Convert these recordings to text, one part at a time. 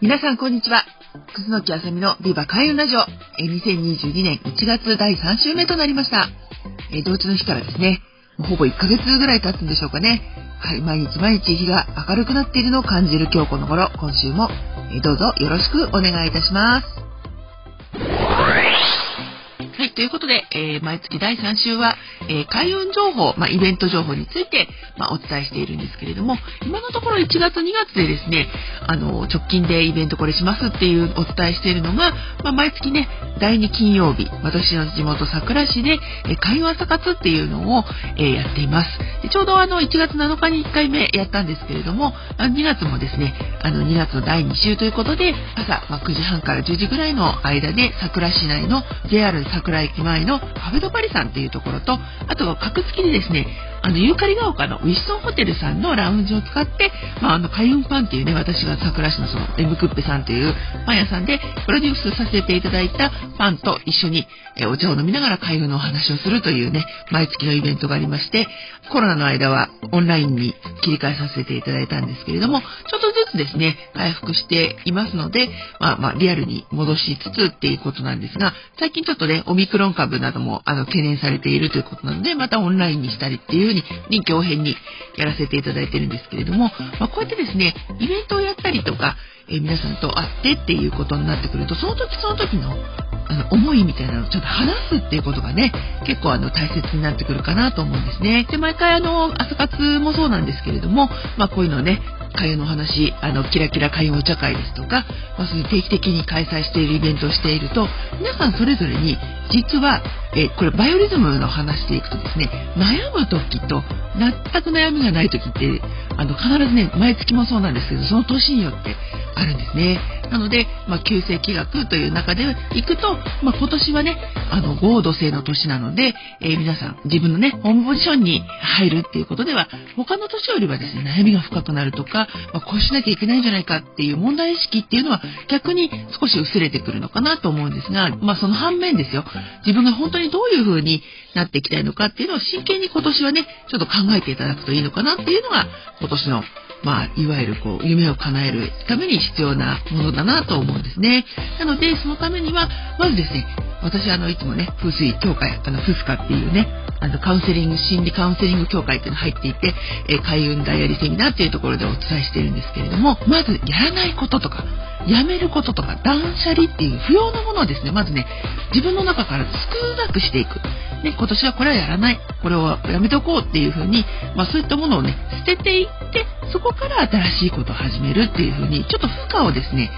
皆さんこんにちはくずのきあさみのビバ開運ラジオ2022年1月第3週目となりました同地の日からですねほぼ1ヶ月ぐらい経つんでしょうかね。はい、毎日毎日日が明るくなっているのを感じる今日この頃、今週もどうぞよろしくお願いいたします。ということで、えー、毎月第3週は、えー、開運情報、まあ、イベント情報について、まあ、お伝えしているんですけれども、今のところ1月2月でですね、あの、直近でイベントこれしますっていうお伝えしているのが、まあ、毎月ね、第2金曜日、私の地元桜市で、えー、開運朝活っていうのを、えー、やっています。でちょうどあの、1月7日に1回目やったんですけれども、2月もですね、あの、2月の第2週ということで、朝、まあ、9時半から10時ぐらいの間で、桜市内の JR 桜駅前のカフェドパリさんっていうところと、あと、格付きでですね、あの、ユーカリが丘のウィストンホテルさんのラウンジを使って、まあ、あの、開運パンっていうね、私が桜市のその、エムクッペさんというパン屋さんでプロデュースさせていただいたパンと一緒に、えお茶を飲みながら開運のお話をするというね、毎月のイベントがありまして、コロナの間はオンラインに切り替えさせていただいたんですけれども、ちょっとずつですね、回復していますので、まあまあ、リアルに戻しつつっていうことなんですが、最近ちょっとね、オミクロン株なども、あの、懸念されているということなので、またオンラインにしたりっていうふうに臨機応変にやらせていただいてるんですけれども、まあ、こうやってですね、イベントをやったりとか、えー、皆さんと会ってっていうことになってくると、その時その時のあの思いみたいなのをちょっと話すっていうことがね、結構あの大切になってくるかなと思うんですね。で、毎回あの、朝活もそうなんですけれども、まあこういうのね、開運の話、あの、キラキラ開運お茶会ですとか、まあそういう定期的に開催しているイベントをしていると、皆さんそれぞれに、実は、えこれバイオリズムの話でいくとですね、悩む時と、全く悩みがない時って、あの、必ずね、毎月もそうなんですけど、その年によってあるんですね。なので、まあ、旧世紀学という中でいくと、まあ、今年はね、あの、合土星の年なので、えー、皆さん、自分のね、ホームポジションに入るっていうことでは、他の年よりはですね、悩みが深くなるとか、まあ、こうしなきゃいけないんじゃないかっていう問題意識っていうのは、逆に少し薄れてくるのかなと思うんですが、まあ、その反面ですよ、自分が本当にどういう風になっていきたいのかっていうのを真剣に今年はね、ちょっと考えていただくといいのかなっていうのが、今年のまあ、いわゆるこう、夢を叶えるために必要なものだなと思うんですね。なので、そのためには、まずですね、私あの、いつもね、風水協会、あの、フスカっていうね、あの、カウンセリング、心理カウンセリング協会っていうのが入っていて、え、開運ダイアリーセミナーっていうところでお伝えしているんですけれども、まず、やらないこととか、やめることとか、断捨離っていう不要なものをですね、まずね、自分の中から少なくしていく。ね、今年はこれはやらない。これをやめておこうっていうふうに、まあそういったものをね、捨てていっ、そこから新しいことを始めるっていうふうに、ちょっと負荷をですね、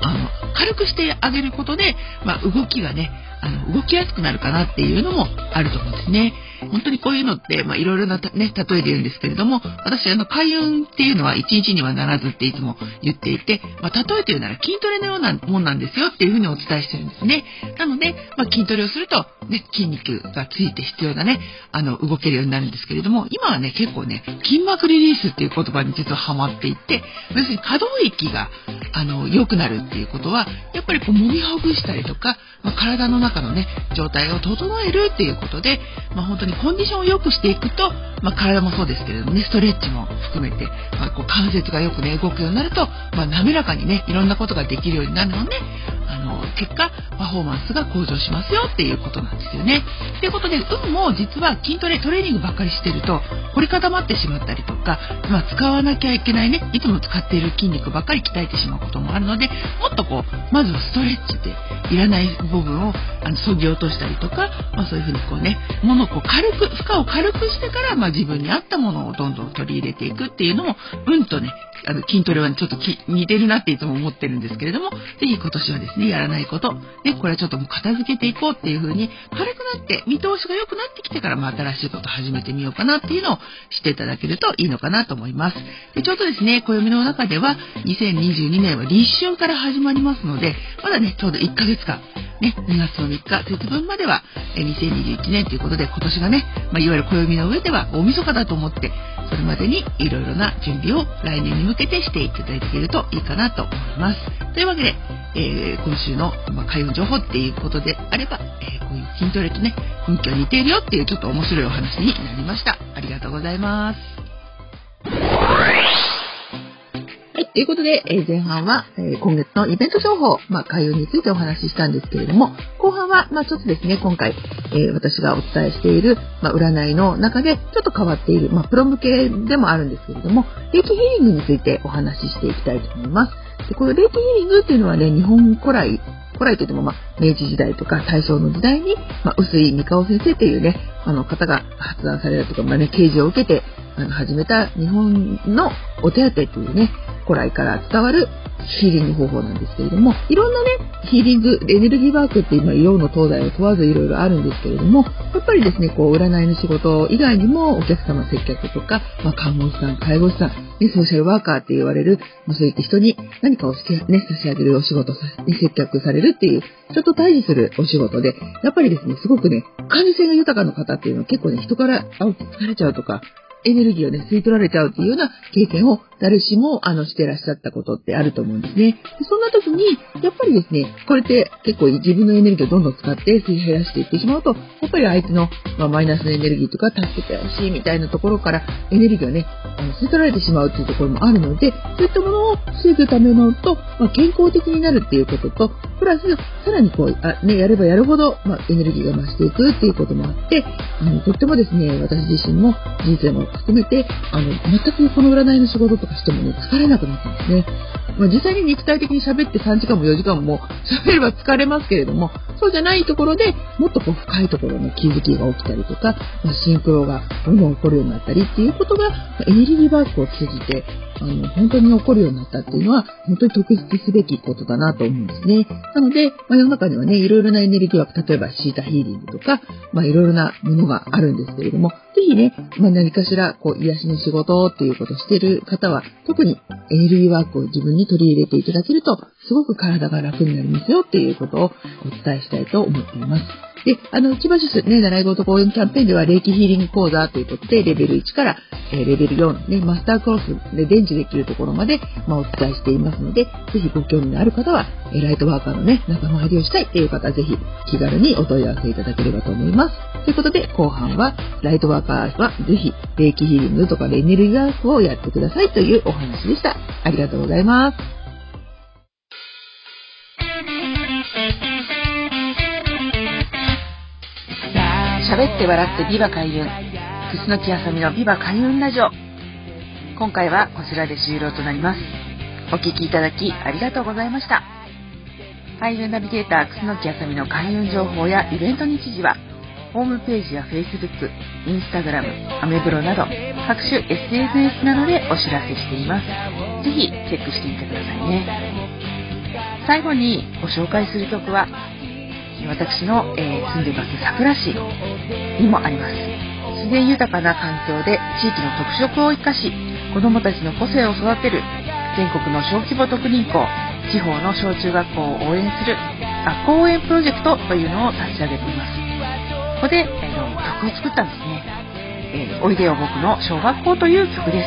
あの、軽くしてあげることで、まあ動きがね、あの、動きやすくなるかなっていうのもあると思うんですね。本当にこういうのって、まあ、いろいろな、ね、例えで言うんですけれども、私、あの、開運っていうのは一日にはならずっていつも言っていて、まあ、例えて言うなら筋トレのようなもんなんですよっていうふうにお伝えしてるんですね。なので、まあ、筋トレをすると、ね、筋肉がついて必要なね、あの、動けるようになるんですけれども、今はね、結構ね、筋膜リリースっていう言葉に実はハマっていて、要するに可動域が、あの、良くなるっていうことは、やっぱりこう、揉みほぐしたりとか、まあ、体の中のね、状態を整えるっていうことで、まあ、本当にコンディションを良くしていくと、まあ、体もそうですけれどもね、ストレッチも含めて、まあ、こう関節がよくね、動くようになると、まあ、滑らかにね、いろんなことができるようになるので、あの、結果、パフォーマンスが向上しますよっていうことなんですよね。ということで、運も実は筋トレ、トレーニングばっかりしてると、凝り固まってしまったりとか、まあ、使わなきゃいけないね、いつも使っている筋肉ばっかり鍛えてしまうこともあるので、もっとこう、まずはストレッチで、いらない部分を、あの、削ぎ落としたりとか、まあ、そういうふうにこうね、ものをこう軽く、負荷を軽くしてから、まあ、自分に合ったものをどんどん取り入れていくっていうのも、運とね、あの、筋トレはちょっと似てるなっていつも思ってるんですけれども、ぜひ今年はですね、やらないこと、ね、これはちょっともう片付けていこうっていう風に、軽くなって、見通しが良くなってきてから、まあ、新しいこと始めてみようかなっていうのを知っていただけるといいのかなと思います。で、ちょうどですね、暦の中では、2022年は立春から始まりますので、まだね、ちょうど1ヶ月間、ね、2月の3日節分までは、え2021年ということで、今年がね、まあ、いわゆる暦の上では大晦日だと思って、それまでにいろいろな準備を来年に向けてしていただけるといいかなと思います。というわけで、えー、今週の、まあ、開運情報っていうことであれば、えー、こういう筋トレとね、雰囲気が似ているよっていうちょっと面白いお話になりました。ありがとうございます。はい。ということで、えー、前半は、え、今月のイベント情報、まあ、開運についてお話ししたんですけれども、後半は、まあ、ちょっとですね、今回、え、私がお伝えしている、まあ、占いの中で、ちょっと変わっている、ま、プロ向けでもあるんですけれども、霊気ヒーリングについてお話ししていきたいと思います。でこの霊気ヒーリングっていうのはね、日本古来、古来といっても、まあ、明治時代とか大正の時代に、まあ、臼井三河先生っていうね、あの方が発案されたとか、まあね、刑事を受けて、あの、始めた日本のお手当というね、古来から伝わるヒーリング方法なんですけれども、いろんなね、ヒーリング、エネルギーワークって今、洋の東西を問わずいろいろあるんですけれども、やっぱりですね、こう、占いの仕事以外にも、お客様接客とか、まあ、看護師さん、介護士さん、ね、ソーシャルワーカーって言われる、まあ、そういった人に何かをね、差し上げるお仕事さ、ね、接客されるっていう、ちょっと対峙するお仕事で、やっぱりですね、すごくね、感受性が豊かな方っていうのは結構ね、人から、あ、疲れちゃうとか、エネルギーをね、吸い取られちゃうっていうような経験を誰しも、あの、してらっしゃったことってあると思うんですね。そんな時に、やっぱりですね、これって結構自分のエネルギーをどんどん使って吸い減らしていってしまうと、やっぱり相手の、まあ、マイナスのエネルギーとか助けてほしいみたいなところからエネルギーをね、あの吸い取られてしまうっていうところもあるので、そういったものを防ぐためのと、まあ、健康的になるっていうことと、プラス、さらにこう、あね、やればやるほど、まあ、エネルギーが増していくっていうこともあって、あの、とってもですね、私自身も人生も含めて、あの、全くこの占いの仕事とかしてもね、疲れなくなったんですね。まあ、実際に肉体的に喋って3時間も4時間も喋れば疲れますけれども、そうじゃないところでもっとこう深いところの気づきが起きたりとか、まあ、シンクロがどんどん起こるようになったりっていうことが、エネルギーバークを通じて、あの、本当に起こるようになったっていうのは、本当に特筆すべきことだなと思うんですね。なので、まあ、世の中にはね、いろいろなエネルギー枠、例えばシータヒーリングとか、まあ、いろいろなものがあるんですけれども、ぜひね、まあ、何かしら、こう、癒しの仕事っていうことをしている方は、特にエネルギーワークを自分に取り入れていただけると、すごく体が楽になりますよっていうことをお伝えしたいと思っています。で、あの、千葉市ね、習い事講演キャンペーンでは、霊気ヒーリング講座ということで、レベル1から、えー、レベル4、ね、マスタークロスで伝授できるところまで、まあ、お伝えしていますので、ぜひご興味のある方は、えライトワーカーのね、仲間入りをしたいっていう方は、ぜひ気軽にお問い合わせいただければと思います。ということで、後半は、ライトワーカーは、ぜひ、霊気ヒーリングとかエネルギーワークをやってくださいというお話でした。ありがとうございます。喋って笑ってビバ開運。楠木あさみのビバ開運ラジオ。今回はこちらで終了となります。お聴きいただきありがとうございました。開運ナビゲーター楠木あさみの開運情報やイベント日時は、ホームページや Facebook、Instagram、アメブロなど各種 SNS などでお知らせしています。ぜひチェックしてみてくださいね。最後にご紹介する曲は私の、えー、住んでいます桜市にもあります。自然豊かな環境で地域の特色を生かし子どもたちの個性を育てる全国の小規模特任校地方の小中学校を応援する学校応援プロジェクトというのを立ち上げています。ここで、えー、曲を作ったんですね、えー、おいでよ僕の小学校という曲です、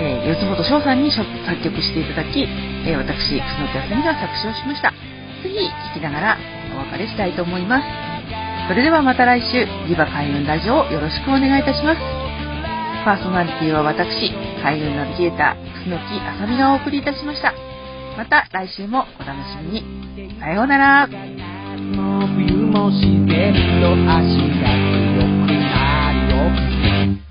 えー、四本翔さんに作曲していただき、え私楠木あさみが作詞をしました。ぜひ聴きながらお別れしたいと思います。それではまた来週、リバ開運ラジオをよろしくお願いいたします。パーソナリティは私、開運ナビゲーター、楠木あさみがお送りいたしました。また来週もお楽しみに。さようなら。冬も自然と足が強くなるよ